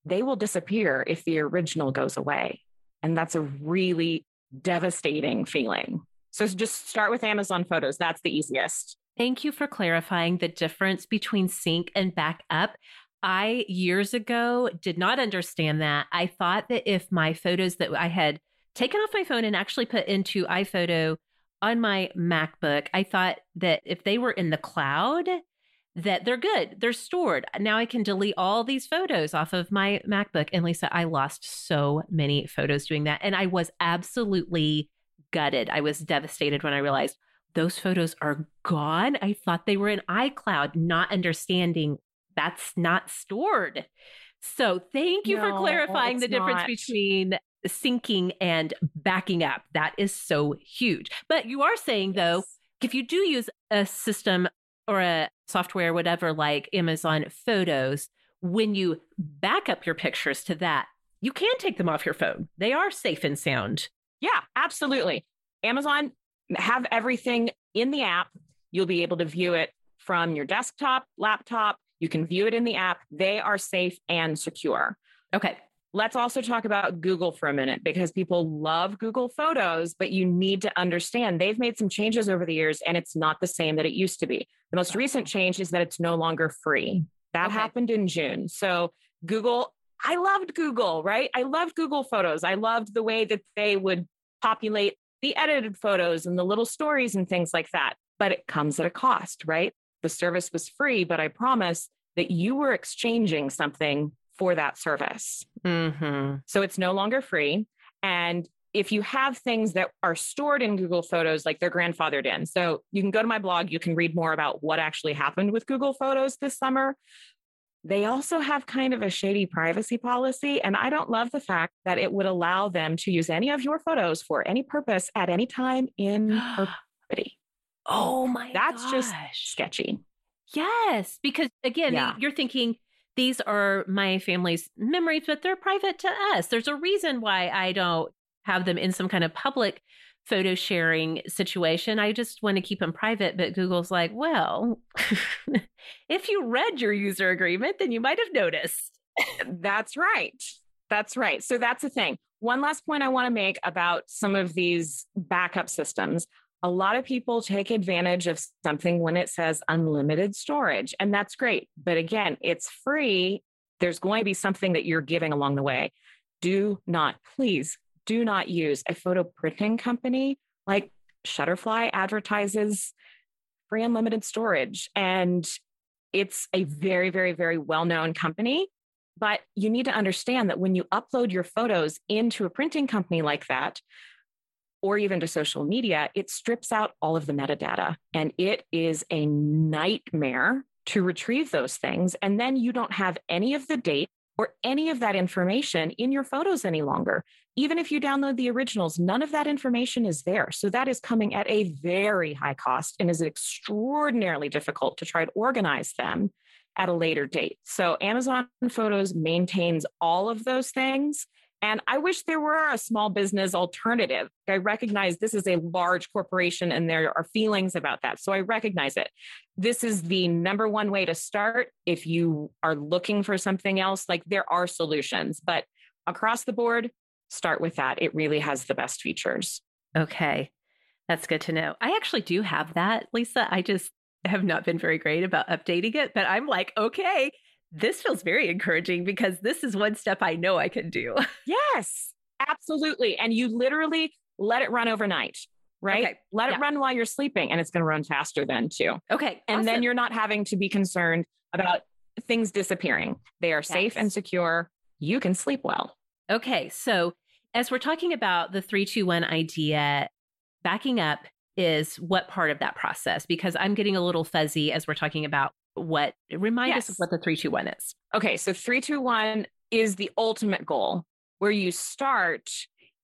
they will disappear if the original goes away. And that's a really devastating feeling. So just start with Amazon Photos. That's the easiest. Thank you for clarifying the difference between sync and backup. I years ago did not understand that. I thought that if my photos that I had taken off my phone and actually put into iPhoto on my MacBook, I thought that if they were in the cloud, that they're good. They're stored. Now I can delete all these photos off of my MacBook. And Lisa, I lost so many photos doing that. And I was absolutely gutted. I was devastated when I realized those photos are gone. I thought they were in iCloud, not understanding that's not stored. So thank you for clarifying the difference not. between syncing and backing up. That is so huge. But you are saying though, if you do use a system or a software, whatever, like Amazon Photos, when you back up your pictures to that, you can take them off your phone. They are safe and sound. Yeah, absolutely. Amazon have everything in the app. You'll be able to view it from your desktop, laptop. You can view it in the app. They are safe and secure. Okay. Let's also talk about Google for a minute because people love Google Photos, but you need to understand they've made some changes over the years and it's not the same that it used to be. The most recent change is that it's no longer free. That Okay. happened in June. So, Google, I loved Google, right? I loved Google Photos. I loved the way that they would populate the edited photos and the little stories and things like that. But it comes at a cost, right? The service was free, but I promise that you were exchanging something for that service. Mm-hmm. So it's no longer free. And if you have things that are stored in Google Photos, like they're grandfathered in. So you can go to my blog, you can read more about what actually happened with Google Photos this summer. They also have kind of a shady privacy policy. And I don't love the fact that it would allow them to use any of your photos for any purpose at any time in perpetuity. Oh my That's just sketchy. Yes, because again, Yeah. you're thinking these are my family's memories, but they're private to us. There's a reason why I don't have them in some kind of public photo sharing situation. I just want to keep them private, but Google's like, well, if you read your user agreement, then you might have noticed. That's right. That's right. So that's the thing. One last point I want to make about some of these backup systems. A lot of people take advantage of something when it says unlimited storage, and that's great. But again, it's free. There's going to be something that you're giving along the way. Do not, please, do not use a photo printing company like Shutterfly advertises free unlimited storage. And it's a very, very, very well known company. But you need to understand that when you upload your photos into a printing company like that, or even to social media, it strips out all of the metadata. And it is a nightmare to retrieve those things. And then you don't have any of the date or any of that information in your photos any longer. Even if you download the originals, none of that information is there. So that is coming at a very high cost and is extraordinarily difficult to try to organize them at a later date. So Amazon Photos maintains all of those things. And I wish there were a small business alternative. I recognize this is a large corporation and there are feelings about that. So I recognize it. This is the number one way to start. If you are looking for something else, like there are solutions, but across the board, start with that. It really has the best features. Okay. That's good to know. I actually do have that, Lisa. I just have not been very great about updating it, but I'm like, okay, this feels very encouraging because this is one step I know I can do. Yes, absolutely. And you literally let it run overnight, right? Okay, Let yeah. it run while you're sleeping and it's going to run faster then too. Okay. And then you're not having to be concerned about things disappearing. They are yes. safe and secure. You can sleep well. Okay. So, as we're talking about the 321 idea, backing up is what part of that process? Because I'm getting a little fuzzy as we're talking about what remind yes. us of what the 321 is. Okay. So, 321 is the ultimate goal. Where you start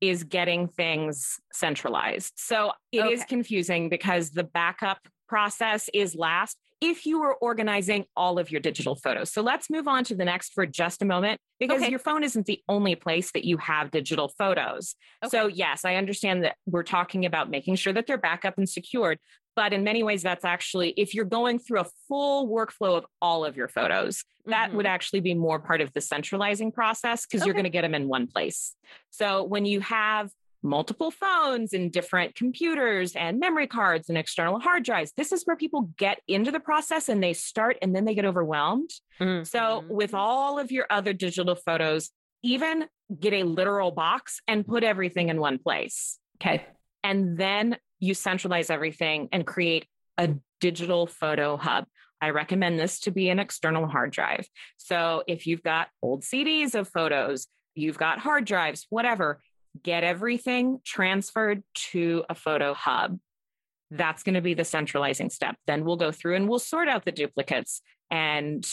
is getting things centralized. So it okay. is confusing because the backup process is last if you are organizing all of your digital photos. So let's move on to the next for just a moment because okay. your phone isn't the only place that you have digital photos. Okay. So, yes, I understand that we're talking about making sure that they're backup and secured. But in many ways, that's actually, if you're going through a full workflow of all of your photos, that mm-hmm. would actually be more part of the centralizing process because okay. you're going to get them in one place. So when you have multiple phones and different computers and memory cards and external hard drives. This is where people get into the process and they start and then they get overwhelmed. Mm-hmm. So, with all of your other digital photos, even get a literal box and put everything in one place. Okay. And then you centralize everything and create a digital photo hub. I recommend this to be an external hard drive. So, if you've got old CDs of photos, you've got hard drives, whatever, get everything transferred to a photo hub. That's going to be the centralizing step. Then we'll go through and we'll sort out the duplicates and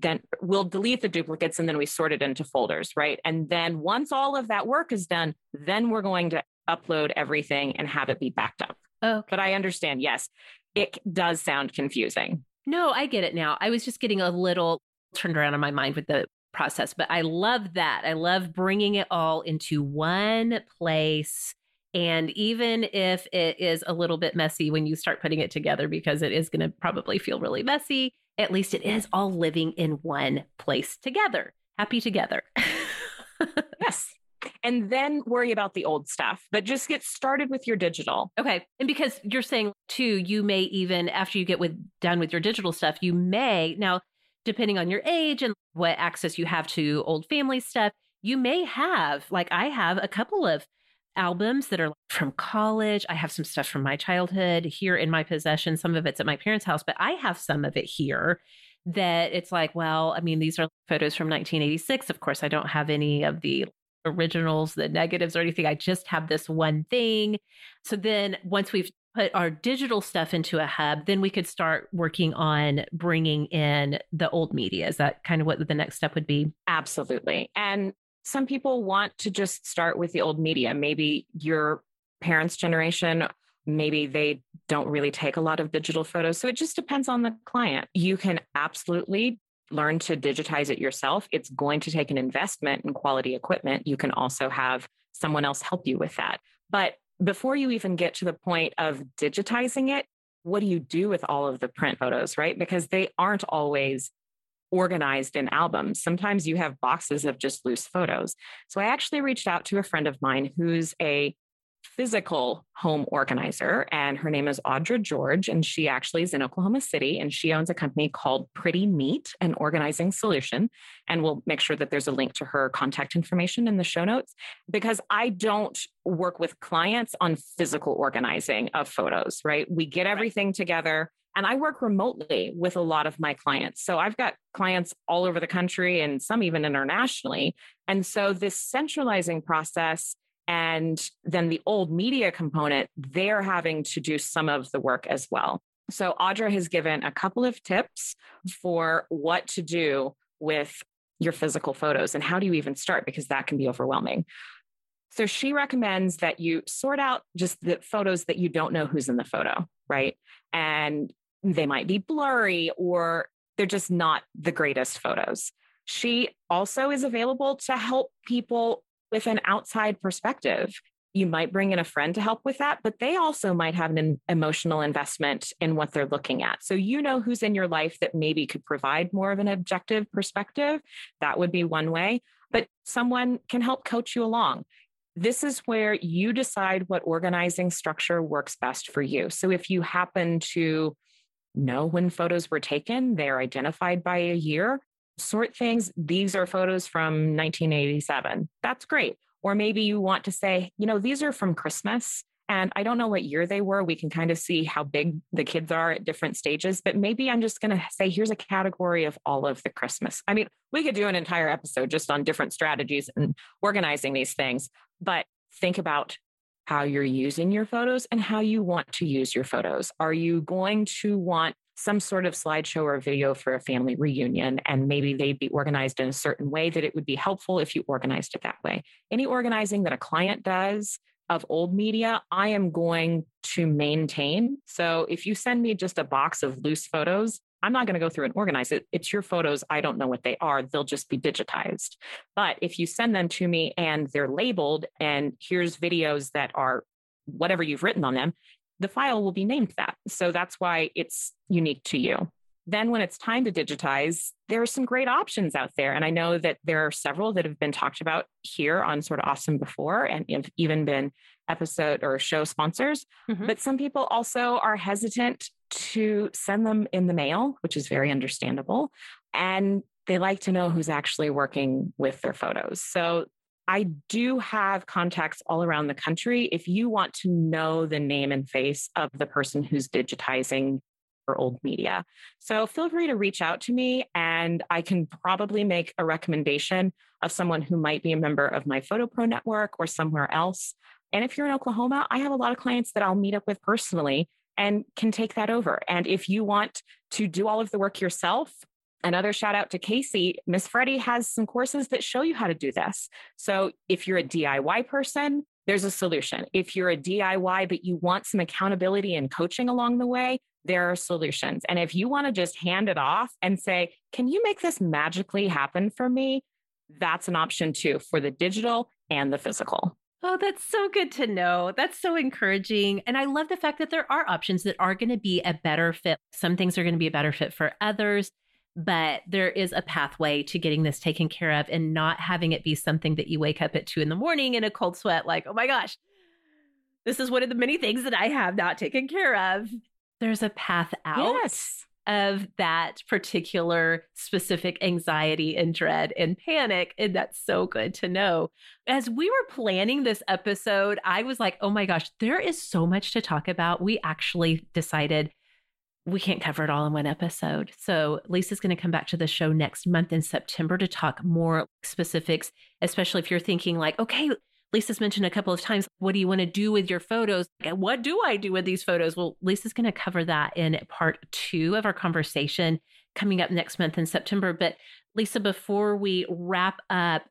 then we'll delete the duplicates and then we sort it into folders, right? And then once all of that work is done, then we're going to upload everything and have it be backed up. Okay. But I understand, yes, it does sound confusing. No, I get it now. I was just getting a little turned around in my mind with the process. But I love that. I love bringing it all into one place. And even if it is a little bit messy when you start putting it together, because it is going to probably feel really messy, at least it is all living in one place together. Happy together. yes. And then worry about the old stuff, but just get started with your digital. Okay. And because you're saying too, you may even, after you get with done with your digital stuff, you may now depending on your age and what access you have to old family stuff, you may have, like I have, a couple of albums that are from college. I have some stuff from my childhood here in my possession. Some of it's at my parents' house, but I have some of it here that it's like, well, I mean, these are photos from 1986. Of course, I don't have any of the originals, the negatives or anything. I just have this one thing. So then once we've put our digital stuff into a hub, then we could start working on bringing in the old media. Is that kind of what the next step would be? Absolutely. And some people want to just start with the old media. Maybe your parents' generation, maybe they don't really take a lot of digital photos. So it just depends on the client. You can absolutely learn to digitize it yourself. It's going to take an investment in quality equipment. You can also have someone else help you with that. But before you even get to the point of digitizing it, what do you do with all of the print photos, right? Because they aren't always organized in albums. Sometimes you have boxes of just loose photos. So I actually reached out to a friend of mine who's a physical home organizer, and her name is Audra George. And she actually is in Oklahoma City, and she owns a company called Pretty Neat, an organizing solution. And we'll make sure that there's a link to her contact information in the show notes because I don't work with clients on physical organizing of photos, right? We get everything together. And I work remotely with a lot of my clients. So I've got clients all over the country and some even internationally. And so this centralizing process and then the old media component, they're having to do some of the work as well. So Audra has given a couple of tips for what to do with your physical photos and how do you even start because that can be overwhelming. So she recommends that you sort out just the photos that you don't know who's in the photo, right? And they might be blurry or they're just not the greatest photos. She also is available to help people with an outside perspective. You might bring in a friend to help with that, but they also might have an emotional investment in what they're looking at. So you know who's in your life that maybe could provide more of an objective perspective. That would be one way, but someone can help coach you along. This is where you decide what organizing structure works best for you. So if you happen to know when photos were taken, they're identified by a year, sort things. These are photos from 1987. That's great. Or maybe you want to say, you know, these are from Christmas And I don't know what year they were. We can kind of see how big the kids are at different stages, but maybe I'm just going to say, here's a category of all of the Christmas. I mean, we could do an entire episode just on different strategies and organizing these things, but think about how you're using your photos and how you want to use your photos. Are you going to want some sort of slideshow or video for a family reunion, and maybe they'd be organized in a certain way that it would be helpful if you organized it that way. Any organizing that a client does of old media, I am going to maintain. So if you send me just a box of loose photos, I'm not going to go through and organize it. It's your photos. I don't know what they are. They'll just be digitized. But if you send them to me and they're labeled, and here's videos that are whatever you've written on them, the file will be named that. So that's why it's unique to you. Then, when it's time to digitize, there are some great options out there. And I know that there are several that have been talked about here on Sorta Awesome before and have even been episode or show sponsors. Mm-hmm. But some people also are hesitant to send them in the mail, which is very understandable. And they like to know who's actually working with their photos. So I do have contacts all around the country. If you want to know the name and face of the person who's digitizing your old media. So feel free to reach out to me and I can probably make a recommendation of someone who might be a member of my Photo Pro network or somewhere else. And if you're in Oklahoma, I have a lot of clients that I'll meet up with personally and can take that over. And if you want to do all of the work yourself, Another shout out to Casey. Miss Freddie has some courses that show you how to do this. So if you're a DIY person, there's a solution. If you're a DIY, but you want some accountability and coaching along the way, there are solutions. And if you want to just hand it off and say, can you make this magically happen for me? That's an option too for the digital and the physical. Oh, that's so good to know. That's so encouraging. And I love the fact that there are options that are going to be a better fit. Some things are going to be a better fit for others but there is a pathway to getting this taken care of and not having it be something that you wake up at two in the morning in a cold sweat, like, oh my gosh, this is one of the many things that I have not taken care of. There's a path out yes. of that particular specific anxiety and dread and panic. And that's so good to know. As we were planning this episode, I was like, oh my gosh, there is so much to talk about. We actually decided we can't cover it all in one episode. So Lisa's going to come back to the show next month in September to talk more specifics, especially if you're thinking like, okay, Lisa's mentioned a couple of times, what do you want to do with your photos? What do I do with these photos? Well, Lisa's going to cover that in part two of our conversation coming up next month in September. But Lisa, before we wrap up,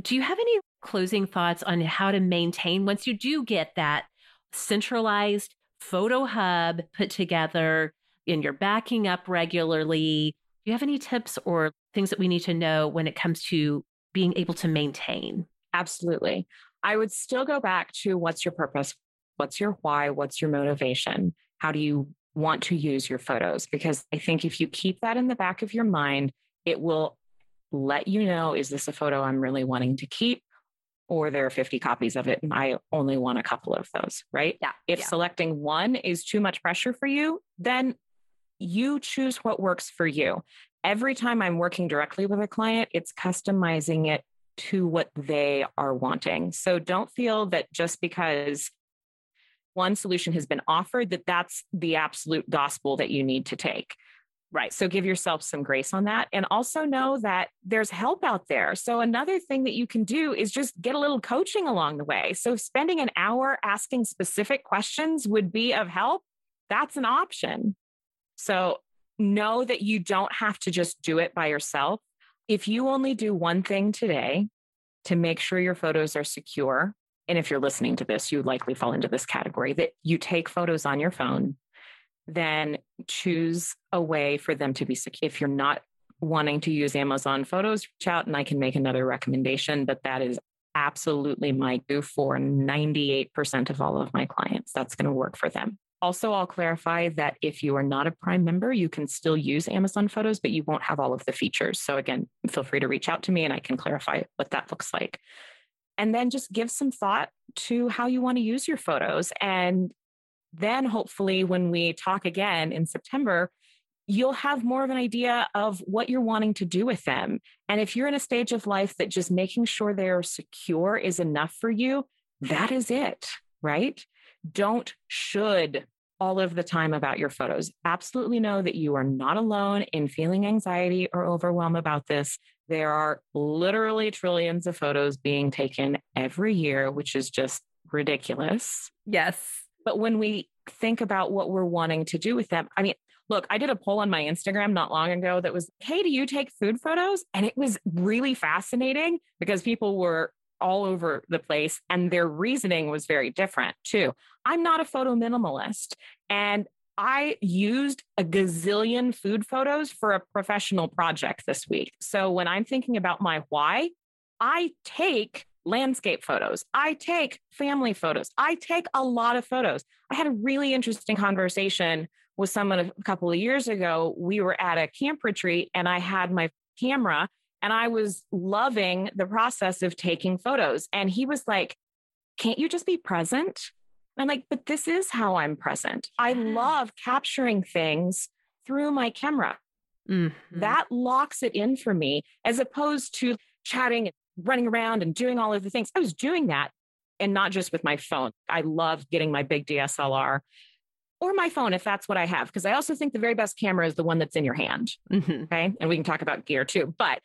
do you have any closing thoughts on how to maintain once you do get that centralized photo hub put together? And you're backing up regularly. Do you have any tips or things that we need to know when it comes to being able to maintain? Absolutely. I would still go back to what's your purpose? What's your why? What's your motivation? How do you want to use your photos? Because I think if you keep that in the back of your mind, it will let you know is this a photo I'm really wanting to keep? Or there are 50 copies of it and I only want a couple of those, right? Yeah. If yeah. selecting one is too much pressure for you, then you choose what works for you. Every time I'm working directly with a client, it's customizing it to what they are wanting. So don't feel that just because one solution has been offered that that's the absolute gospel that you need to take. Right. So give yourself some grace on that. And also know that there's help out there. So another thing that you can do is just get a little coaching along the way. So spending an hour asking specific questions would be of help. That's an option. So know that you don't have to just do it by yourself. If you only do one thing today to make sure your photos are secure, and if you're listening to this, you likely fall into this category that you take photos on your phone, then choose a way for them to be secure. If you're not wanting to use Amazon Photos, reach out and I can make another recommendation, but that is absolutely my go for 98% of all of my clients. That's going to work for them. Also, I'll clarify that if you are not a Prime member, you can still use Amazon Photos, but you won't have all of the features. So, again, feel free to reach out to me and I can clarify what that looks like. And then just give some thought to how you want to use your photos. And then, hopefully, when we talk again in September, you'll have more of an idea of what you're wanting to do with them. And if you're in a stage of life that just making sure they're secure is enough for you, that is it, right? Don't should all of the time about your photos. Absolutely know that you are not alone in feeling anxiety or overwhelm about this. There are literally trillions of photos being taken every year, which is just ridiculous. Yes. But when we think about what we're wanting to do with them, I mean, look, I did a poll on my Instagram not long ago that was, Hey, do you take food photos? And it was really fascinating because people were all over the place and their reasoning was very different too. I'm not a photo minimalist and I used a gazillion food photos for a professional project this week. So when I'm thinking about my why, I take landscape photos. I take family photos. I take a lot of photos. I had a really interesting conversation with someone a couple of years ago. We were at a camp retreat and I had my camera and I was loving the process of taking photos. And he was like, Can't you just be present? And I'm like, But this is how I'm present. I love capturing things through my camera. Mm-hmm. That locks it in for me as opposed to chatting, and running around and doing all of the things. I was doing that and not just with my phone. I love getting my big DSLR or my phone if that's what I have, because I also think the very best camera is the one that's in your hand. Mm-hmm. Okay. And we can talk about gear too. But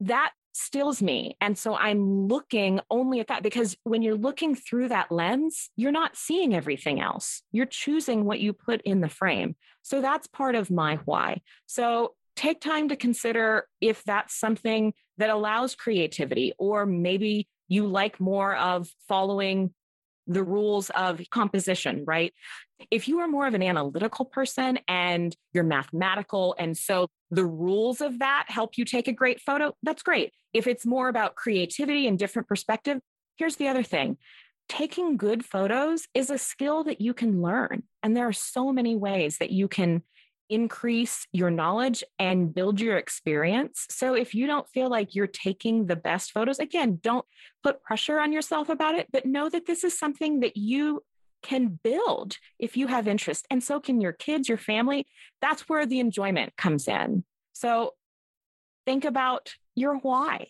that stills me. And so I'm looking only at that because when you're looking through that lens, you're not seeing everything else. You're choosing what you put in the frame. So that's part of my why. So take time to consider if that's something that allows creativity, or maybe you like more of following the rules of composition, right? If you are more of an analytical person and you're mathematical, and so the rules of that help you take a great photo, that's great. If it's more about creativity and different perspective, here's the other thing taking good photos is a skill that you can learn. And there are so many ways that you can increase your knowledge and build your experience. So if you don't feel like you're taking the best photos, again, don't put pressure on yourself about it, but know that this is something that you can build if you have interest. And so can your kids, your family. That's where the enjoyment comes in. So think about your why.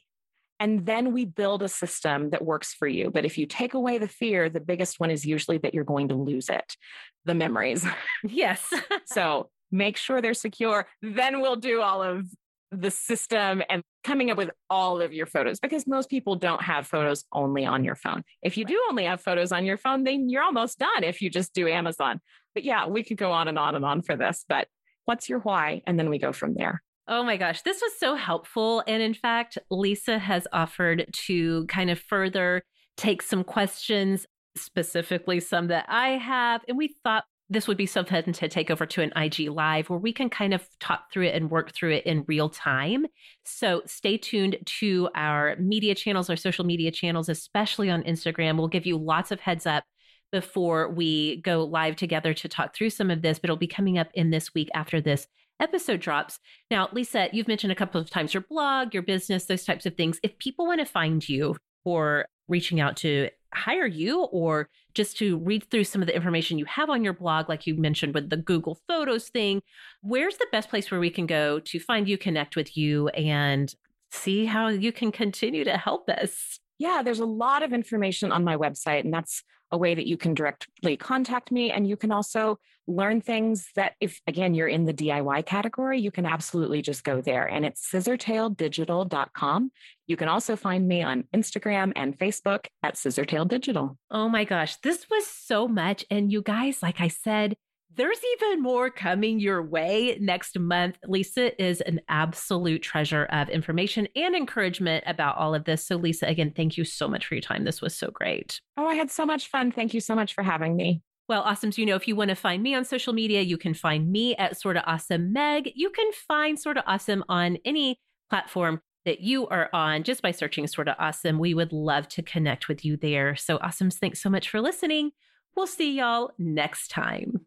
And then we build a system that works for you. But if you take away the fear, the biggest one is usually that you're going to lose it the memories. Yes. so make sure they're secure. Then we'll do all of the system and coming up with all of your photos because most people don't have photos only on your phone. If you do only have photos on your phone, then you're almost done if you just do Amazon. But yeah, we could go on and on and on for this. But what's your why? And then we go from there. Oh my gosh, this was so helpful. And in fact, Lisa has offered to kind of further take some questions, specifically some that I have. And we thought this would be something to take over to an IG live where we can kind of talk through it and work through it in real time. So stay tuned to our media channels, our social media channels, especially on Instagram. We'll give you lots of heads up before we go live together to talk through some of this, but it'll be coming up in this week after this episode drops. Now, Lisa, you've mentioned a couple of times your blog, your business, those types of things. If people want to find you or reaching out to hire you or just to read through some of the information you have on your blog, like you mentioned with the Google Photos thing, where's the best place where we can go to find you, connect with you, and see how you can continue to help us? Yeah, there's a lot of information on my website, and that's a way that you can directly contact me. And you can also learn things that, if again, you're in the DIY category, you can absolutely just go there. And it's scissortaildigital.com. You can also find me on Instagram and Facebook at scissortaildigital. Oh my gosh, this was so much. And you guys, like I said, there's even more coming your way next month. Lisa is an absolute treasure of information and encouragement about all of this. So, Lisa, again, thank you so much for your time. This was so great. Oh, I had so much fun. Thank you so much for having me. Well, awesome. So, you know, if you want to find me on social media, you can find me at Sorta Awesome Meg. You can find Sorta Awesome on any platform that you are on just by searching Sorta Awesome. We would love to connect with you there. So, Awesomes, thanks so much for listening. We'll see y'all next time.